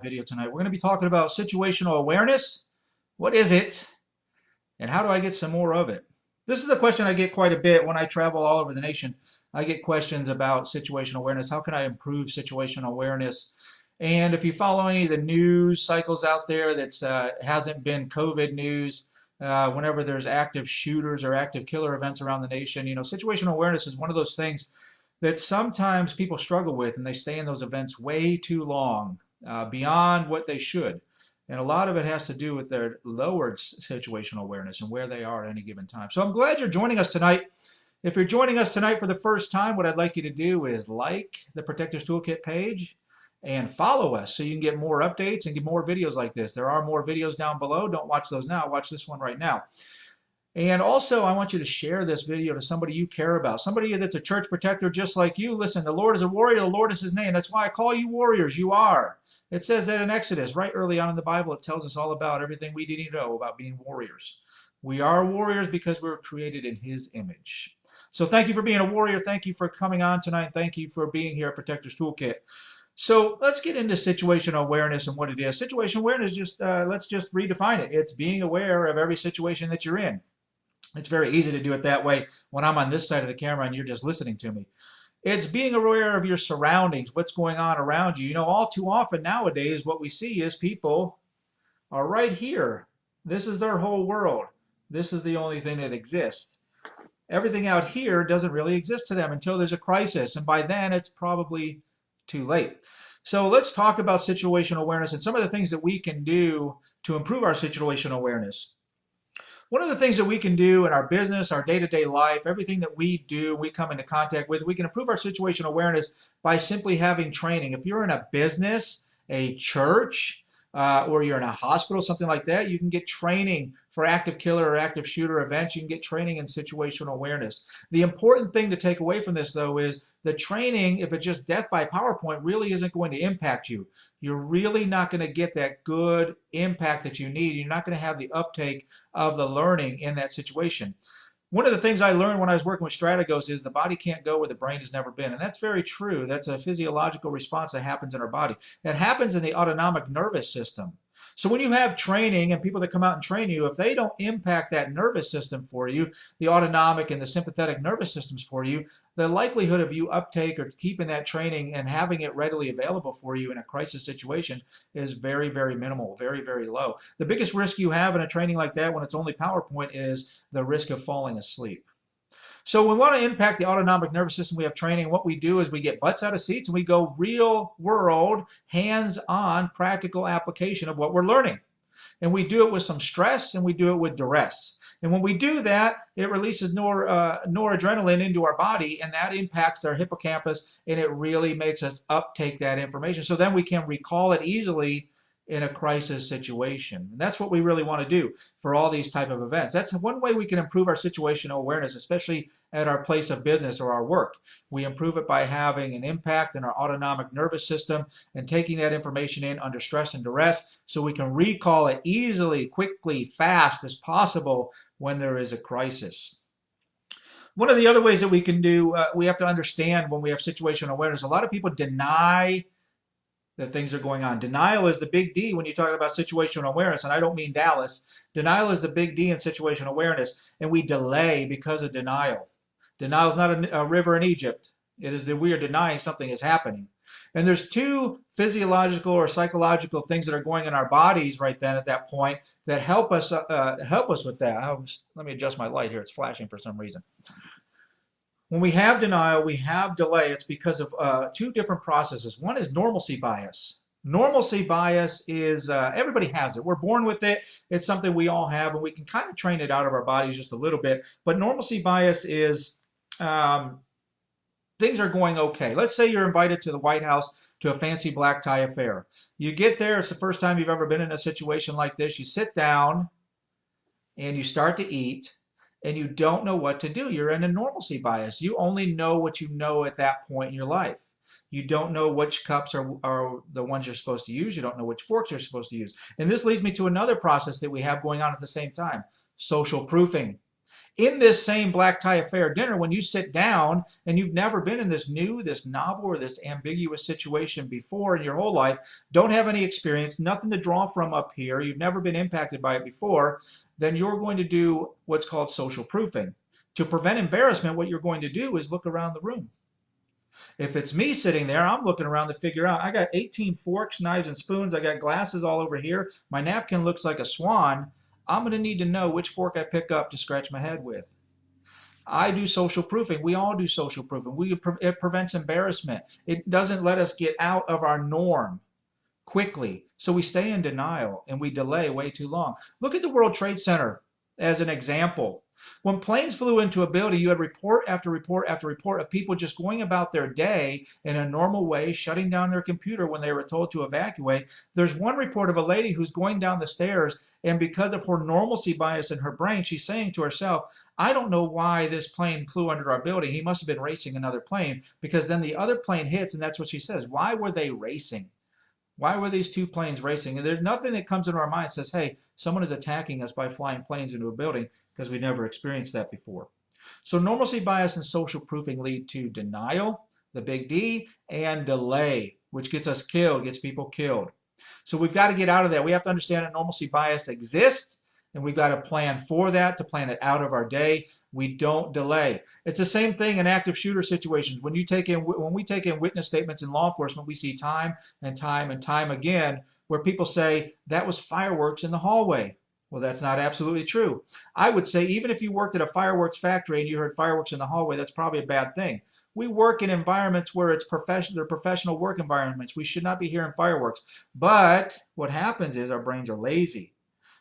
video tonight. We're going to be talking about situational awareness. What is it? And how do I get some more of it? This is a question I get quite a bit when I travel all over the nation. I get questions about situational awareness. How can I improve situational awareness? And if you follow any of the news cycles out there that uh, hasn't been COVID news, uh, whenever there's active shooters or active killer events around the nation, you know, situational awareness is one of those things that sometimes people struggle with and they stay in those events way too long, uh, beyond what they should. And a lot of it has to do with their lowered situational awareness and where they are at any given time. So I'm glad you're joining us tonight. If you're joining us tonight for the first time, what I'd like you to do is like the Protectors Toolkit page and follow us so you can get more updates and get more videos like this. There are more videos down below. Don't watch those now. Watch this one right now. And also, I want you to share this video to somebody you care about, somebody that's a church protector just like you. Listen, the Lord is a warrior. The Lord is his name. That's why I call you warriors. You are. It says that in Exodus, right early on in the Bible, it tells us all about everything we need to know about being warriors. We are warriors because we were created in his image. So thank you for being a warrior. Thank you for coming on tonight. Thank you for being here at Protectors Toolkit. So let's get into situational awareness and what it is. Situation awareness, just uh, let's just redefine it. It's being aware of every situation that you're in. It's very easy to do it that way when I'm on this side of the camera and you're just listening to me. It's being aware of your surroundings, what's going on around you. You know, all too often nowadays, what we see is people are right here. This is their whole world. This is the only thing that exists. Everything out here doesn't really exist to them until there's a crisis, and by then it's probably too late. So let's talk about situational awareness and some of the things that we can do to improve our situational awareness. One of the things that we can do in our business, our day-to-day life, everything that we do, we come into contact with, we can improve our situational awareness by simply having training. If you're in a business, a church, uh, or you're in a hospital, something like that, you can get training for active killer or active shooter events. You can get training in situational awareness. The important thing to take away from this, though, is the training, if it's just death by PowerPoint, really isn't going to impact you. You're really not going to get that good impact that you need. You're not going to have the uptake of the learning in that situation one of the things I learned when I was working with Strategos is the body can't go where the brain has never been. And that's very true. That's a physiological response that happens in our body. It happens in the autonomic nervous system. So when you have training and people that come out and train you, if they don't impact that nervous system for you, the autonomic and the sympathetic nervous systems for you, the likelihood of you uptake or keeping that training and having it readily available for you in a crisis situation is very, very minimal, very, very low. The biggest risk you have in a training like that when it's only PowerPoint is the risk of falling asleep. So we want to impact the autonomic nervous system. We have training. What we do is we get butts out of seats and we go real world, hands-on, practical application of what we're learning. And we do it with some stress and we do it with duress. And when we do that, it releases nor, uh, noradrenaline into our body, and that impacts our hippocampus, and it really makes us uptake that information. So then we can recall it easily in a crisis situation. And that's what we really want to do for all these type of events. That's one way we can improve our situational awareness, especially at our place of business or our work. We improve it by having an impact in our autonomic nervous system and taking that information in under stress and duress so we can recall it easily, quickly, fast as possible when there is a crisis. One of the other ways that we can do, uh, we have to understand when we have situational awareness, a lot of people deny that things are going on. Denial is the big D when you talk about situational awareness, and I don't mean Dallas. Denial is the big D in situational awareness, and we delay because of denial. Denial is not a, a river in Egypt. It is that we are denying something is happening. And there's two physiological or psychological things that are going in our bodies right then at that point that help us uh, help us with that. Let me adjust my light here. It's flashing for some reason. When we have denial, we have delay. It's because of uh, two different processes. One is normalcy bias. Normalcy bias is, uh, everybody has it. We're born with it. It's something we all have, and we can kind of train it out of our bodies just a little bit. But normalcy bias is um, things are going okay. Let's say you're invited to the White House to a fancy black tie affair. You get there, it's the first time you've ever been in a situation like this. You sit down and you start to eat and you don't know what to do. You're in a normalcy bias. You only know what you know at that point in your life. You don't know which cups are, are the ones you're supposed to use. You don't know which forks you're supposed to use. And this leads me to another process that we have going on at the same time social proofing. In this same black tie affair dinner, when you sit down and you've never been in this new, this novel, or this ambiguous situation before in your whole life, don't have any experience, nothing to draw from up here, you've never been impacted by it before, then you're going to do what's called social proofing. To prevent embarrassment, what you're going to do is look around the room. If it's me sitting there, I'm looking around to figure out. I got 18 forks, knives, and spoons. I got glasses all over here. My napkin looks like a swan. I'm going to need to know which fork I pick up to scratch my head with. I do social proofing. We all do social proofing. We, it prevents embarrassment. It doesn't let us get out of our norm quickly. So we stay in denial and we delay way too long. Look at the World Trade Center as an example. When planes flew into a building, you had report after report after report of people just going about their day in a normal way, shutting down their computer when they were told to evacuate. There's one report of a lady who's going down the stairs, and because of her normalcy bias in her brain, she's saying to herself, I don't know why this plane flew under our building. He must have been racing another plane because then the other plane hits, and that's what she says. Why were they racing? Why were these two planes racing? And there's nothing that comes into our mind says, hey, someone is attacking us by flying planes into a building because we've never experienced that before. So normalcy bias and social proofing lead to denial, the big D, and delay, which gets us killed, gets people killed. So we've got to get out of that. We have to understand that normalcy bias exists, and we've got to plan for that, to plan it out of our day. We don't delay. It's the same thing in active shooter situations. When you take in when we take in witness statements in law enforcement, we see time and time and time again where people say that was fireworks in the hallway. Well, that's not absolutely true. I would say even if you worked at a fireworks factory and you heard fireworks in the hallway, that's probably a bad thing. We work in environments where it's professional, they're professional work environments. We should not be hearing fireworks. But what happens is our brains are lazy.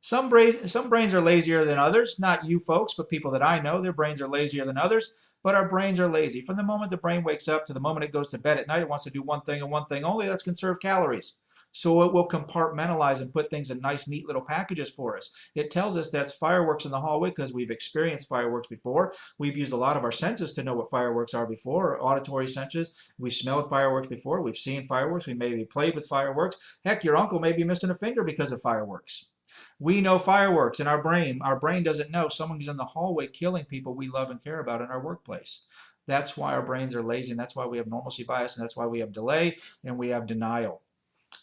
Some brains, some brains are lazier than others. Not you folks, but people that I know, their brains are lazier than others. But our brains are lazy. From the moment the brain wakes up to the moment it goes to bed at night, it wants to do one thing and one thing only. That's conserve calories. So it will compartmentalize and put things in nice, neat little packages for us. It tells us that's fireworks in the hallway because we've experienced fireworks before. We've used a lot of our senses to know what fireworks are before, auditory senses. We've smelled fireworks before. We've seen fireworks. We maybe played with fireworks. Heck, your uncle may be missing a finger because of fireworks. We know fireworks in our brain. Our brain doesn't know someone in the hallway killing people we love and care about in our workplace. That's why our brains are lazy, and that's why we have normalcy bias, and that's why we have delay and we have denial.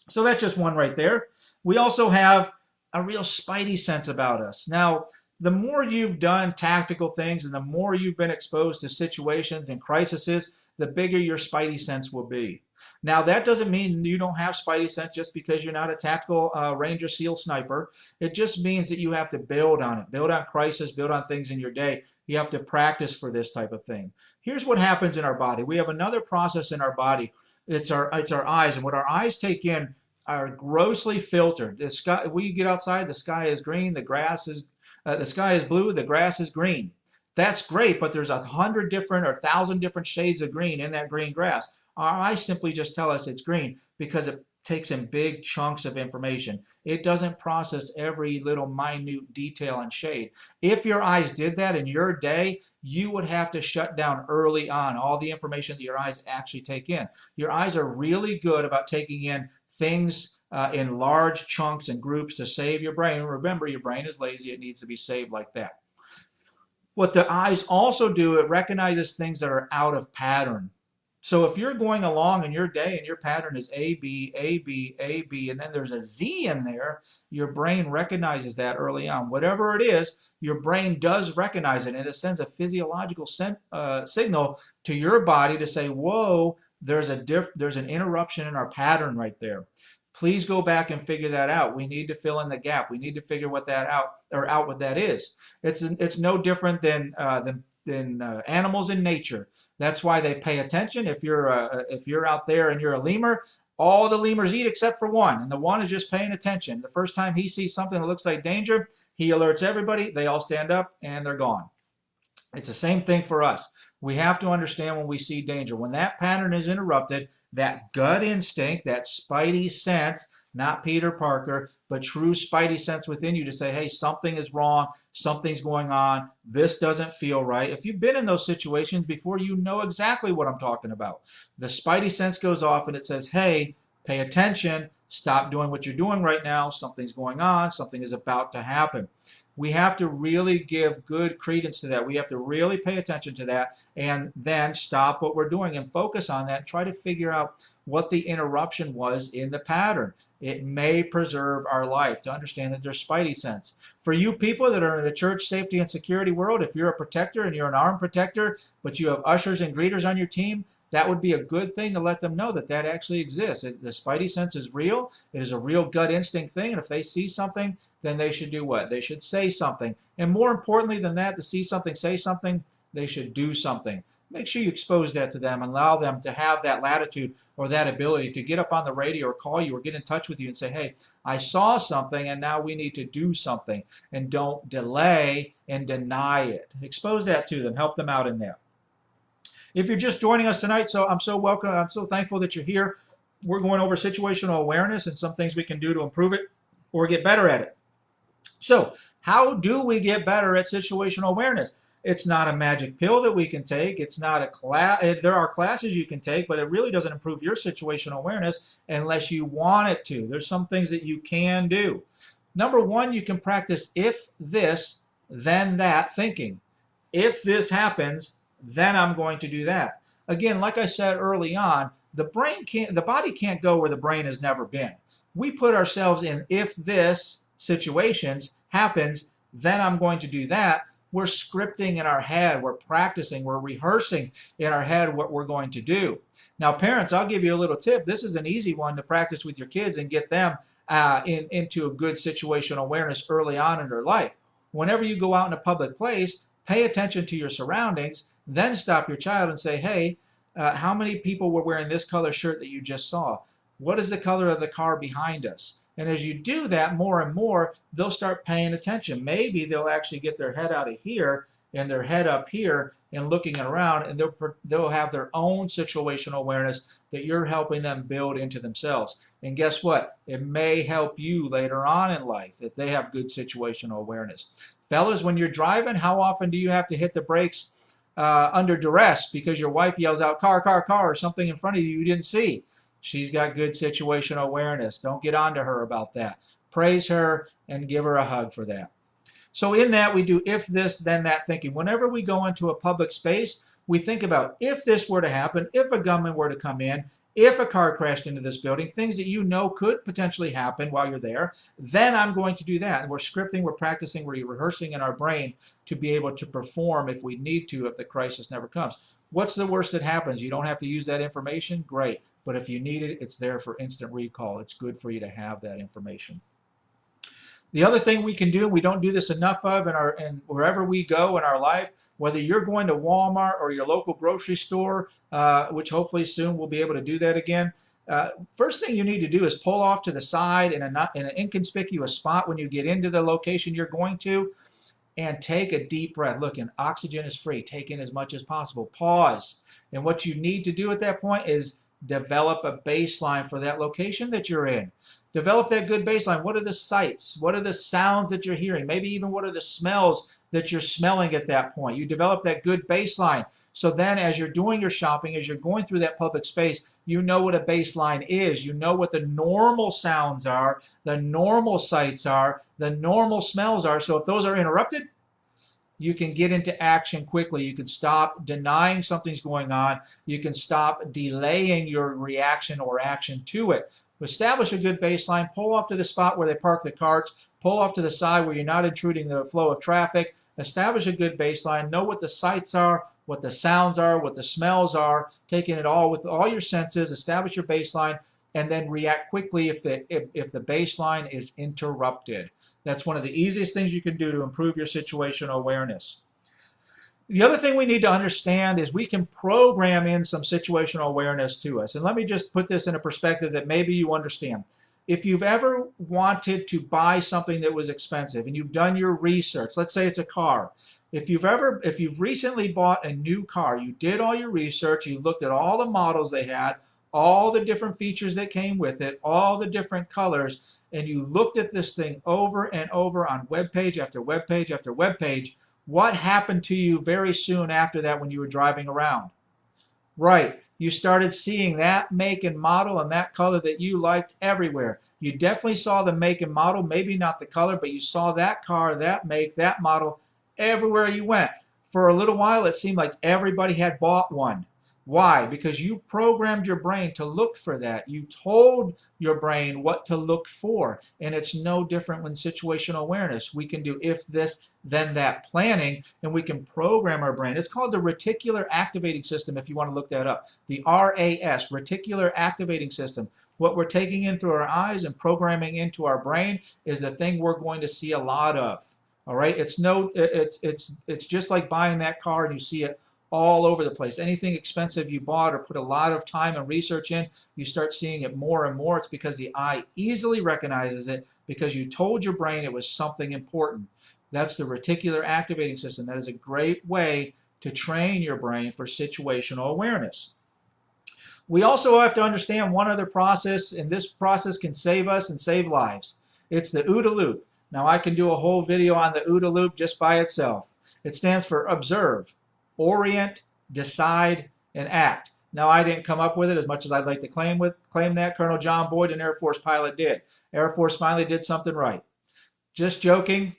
So that's just one right there. We also have a real spidey sense about us. Now, the more you've done tactical things and the more you've been exposed to situations and crises, the bigger your spidey sense will be. Now, that doesn't mean you don't have spidey sense just because you're not a tactical uh, ranger seal sniper. It just means that you have to build on it, build on crisis, build on things in your day. You have to practice for this type of thing. Here's what happens in our body. We have another process in our body. It's our, it's our eyes. And what our eyes take in are grossly filtered. The sky, we get outside, the sky is green, the grass is, uh, the sky is blue, the grass is green. That's great, but there's a hundred different or thousand different shades of green in that green grass. Eyes simply just tell us it's green because it takes in big chunks of information. It doesn't process every little minute detail and shade. If your eyes did that in your day, you would have to shut down early on all the information that your eyes actually take in. Your eyes are really good about taking in things uh, in large chunks and groups to save your brain. Remember, your brain is lazy. It needs to be saved like that. What the eyes also do, it recognizes things that are out of pattern. So if you're going along in your day and your pattern is A, B, A, B, A, B, and then there's a Z in there, your brain recognizes that early on. Whatever it is, your brain does recognize it and it sends a physiological uh, signal to your body to say, whoa, there's a diff there's an interruption in our pattern right there. Please go back and figure that out. We need to fill in the gap. We need to figure what that out or out what that is. It's it's no different than uh, than than uh, animals in nature. That's why they pay attention. If you're uh, if you're out there and you're a lemur, all the lemurs eat except for one, and the one is just paying attention. The first time he sees something that looks like danger, he alerts everybody. They all stand up and they're gone. It's the same thing for us we have to understand when we see danger. When that pattern is interrupted, that gut instinct, that spidey sense, not Peter Parker, but true spidey sense within you to say, hey, something is wrong, something's going on, this doesn't feel right. If you've been in those situations before, you know exactly what I'm talking about. The spidey sense goes off and it says, hey, pay attention, stop doing what you're doing right now, something's going on, something is about to happen. We have to really give good credence to that. We have to really pay attention to that and then stop what we're doing and focus on that. Try to figure out what the interruption was in the pattern. It may preserve our life to understand that there's spidey sense. For you people that are in the church safety and security world, if you're a protector and you're an armed protector, but you have ushers and greeters on your team, that would be a good thing to let them know that that actually exists. It, the spidey sense is real. It is a real gut instinct thing. And if they see something, then they should do what? They should say something. And more importantly than that, to see something, say something, they should do something. Make sure you expose that to them and allow them to have that latitude or that ability to get up on the radio or call you or get in touch with you and say, hey, I saw something and now we need to do something. And don't delay and deny it. Expose that to them. Help them out in there. If you're just joining us tonight, so I'm so welcome. I'm so thankful that you're here. We're going over situational awareness and some things we can do to improve it or get better at it. So, how do we get better at situational awareness? It's not a magic pill that we can take. It's not a class. There are classes you can take, but it really doesn't improve your situational awareness unless you want it to. There's some things that you can do. Number one, you can practice if this, then that thinking. If this happens, then I'm going to do that. Again, like I said early on, the brain can't, the body can't go where the brain has never been. We put ourselves in if this situations happens, then I'm going to do that. We're scripting in our head, we're practicing, we're rehearsing in our head what we're going to do. Now, parents, I'll give you a little tip. This is an easy one to practice with your kids and get them uh, in, into a good situational awareness early on in their life. Whenever you go out in a public place, pay attention to your surroundings then stop your child and say, hey, uh, how many people were wearing this color shirt that you just saw? What is the color of the car behind us? And as you do that more and more, they'll start paying attention. Maybe they'll actually get their head out of here and their head up here and looking around, and they'll, they'll have their own situational awareness that you're helping them build into themselves. And guess what? It may help you later on in life if they have good situational awareness. Fellas, when you're driving, how often do you have to hit the brakes uh, under duress because your wife yells out car, car, car, or something in front of you you didn't see. She's got good situational awareness. Don't get on to her about that. Praise her and give her a hug for that. So in that we do if this then that thinking. Whenever we go into a public space, we think about if this were to happen, if a gunman were to come in, if a car crashed into this building, things that you know could potentially happen while you're there, then I'm going to do that. And we're scripting, we're practicing, we're rehearsing in our brain to be able to perform if we need to if the crisis never comes. What's the worst that happens? You don't have to use that information? Great. But if you need it, it's there for instant recall. It's good for you to have that information. The other thing we can do, we don't do this enough of in our in wherever we go in our life, whether you're going to Walmart or your local grocery store, uh, which hopefully soon we'll be able to do that again. Uh, first thing you need to do is pull off to the side in, a not, in an inconspicuous spot when you get into the location you're going to and take a deep breath. Look, and oxygen is free. Take in as much as possible. Pause. And what you need to do at that point is develop a baseline for that location that you're in. Develop that good baseline. What are the sights? What are the sounds that you're hearing? Maybe even what are the smells that you're smelling at that point? You develop that good baseline. So then as you're doing your shopping, as you're going through that public space, you know what a baseline is. You know what the normal sounds are, the normal sights are, the normal smells are. So if those are interrupted, you can get into action quickly. You can stop denying something's going on. You can stop delaying your reaction or action to it. Establish a good baseline, pull off to the spot where they park the carts, pull off to the side where you're not intruding the flow of traffic, establish a good baseline, know what the sights are, what the sounds are, what the smells are, taking it all with all your senses, establish your baseline, and then react quickly if the if, if the baseline is interrupted. That's one of the easiest things you can do to improve your situational awareness. The other thing we need to understand is we can program in some situational awareness to us. And let me just put this in a perspective that maybe you understand. If you've ever wanted to buy something that was expensive and you've done your research, let's say it's a car. If you've ever, if you've recently bought a new car, you did all your research, you looked at all the models they had, all the different features that came with it, all the different colors, and you looked at this thing over and over on web page after web page after web page, what happened to you very soon after that when you were driving around? Right. you started seeing that make and model and that color that you liked everywhere. You definitely saw the make and model, maybe not the color, but you saw that car, that make, that model everywhere you went. For a little while, it seemed like everybody had bought one. Why? Because you programmed your brain to look for that. You told your brain what to look for. And it's no different when situational awareness. We can do if this, then that planning, and we can program our brain. It's called the reticular activating system if you want to look that up. The RAS, reticular activating system. What we're taking in through our eyes and programming into our brain is the thing we're going to see a lot of. All right, it's no, it's it's it's just like buying that car and you see it all over the place. Anything expensive you bought or put a lot of time and research in, you start seeing it more and more. It's because the eye easily recognizes it because you told your brain it was something important. That's the reticular activating system. That is a great way to train your brain for situational awareness. We also have to understand one other process, and this process can save us and save lives. It's the OODA loop. Now I can do a whole video on the OODA loop just by itself. It stands for observe, orient, decide, and act. Now, I didn't come up with it as much as I'd like to claim with claim that. Colonel John Boyd, an Air Force pilot, did. Air Force finally did something right. Just joking,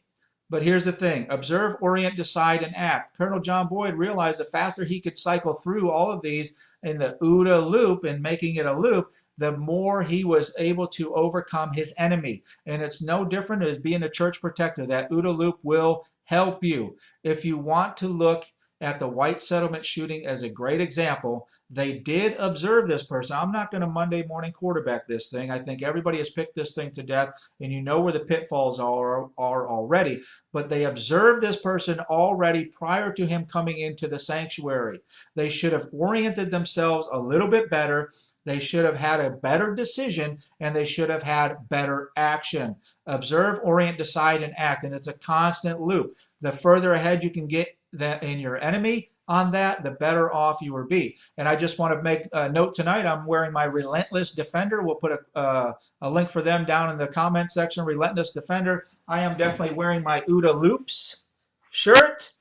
but here's the thing. Observe, orient, decide, and act. Colonel John Boyd realized the faster he could cycle through all of these in the OODA loop and making it a loop, the more he was able to overcome his enemy. And it's no different as being a church protector. That OODA loop will help you. If you want to look at the white settlement shooting as a great example. They did observe this person. I'm not going to Monday morning quarterback this thing. I think everybody has picked this thing to death, and you know where the pitfalls are, are already. But they observed this person already prior to him coming into the sanctuary. They should have oriented themselves a little bit better. They should have had a better decision and they should have had better action. Observe, orient, decide, and act. And it's a constant loop. The further ahead you can get that in your enemy on that, the better off you will be. And I just want to make a note tonight. I'm wearing my Relentless Defender. We'll put a, uh, a link for them down in the comment section. Relentless Defender. I am definitely wearing my OODA Loops shirt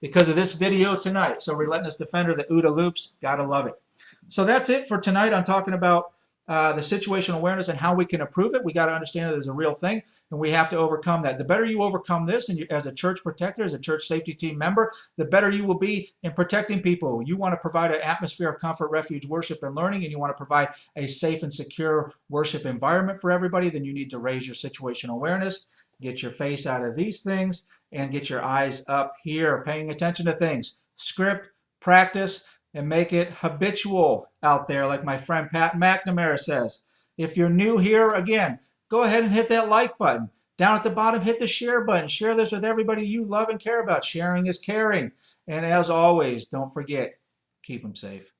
because of this video tonight. So Relentless Defender, the OODA Loops, gotta love it. So that's it for tonight. I'm talking about uh, the situational awareness and how we can improve it. We got to understand that it's a real thing, and we have to overcome that. The better you overcome this, and you, as a church protector, as a church safety team member, the better you will be in protecting people. You want to provide an atmosphere of comfort, refuge, worship, and learning, and you want to provide a safe and secure worship environment for everybody. Then you need to raise your situational awareness, get your face out of these things, and get your eyes up here, paying attention to things. Script, practice and make it habitual out there, like my friend Pat McNamara says. If you're new here, again, go ahead and hit that like button. Down at the bottom, hit the share button. Share this with everybody you love and care about. Sharing is caring. And as always, don't forget, keep them safe.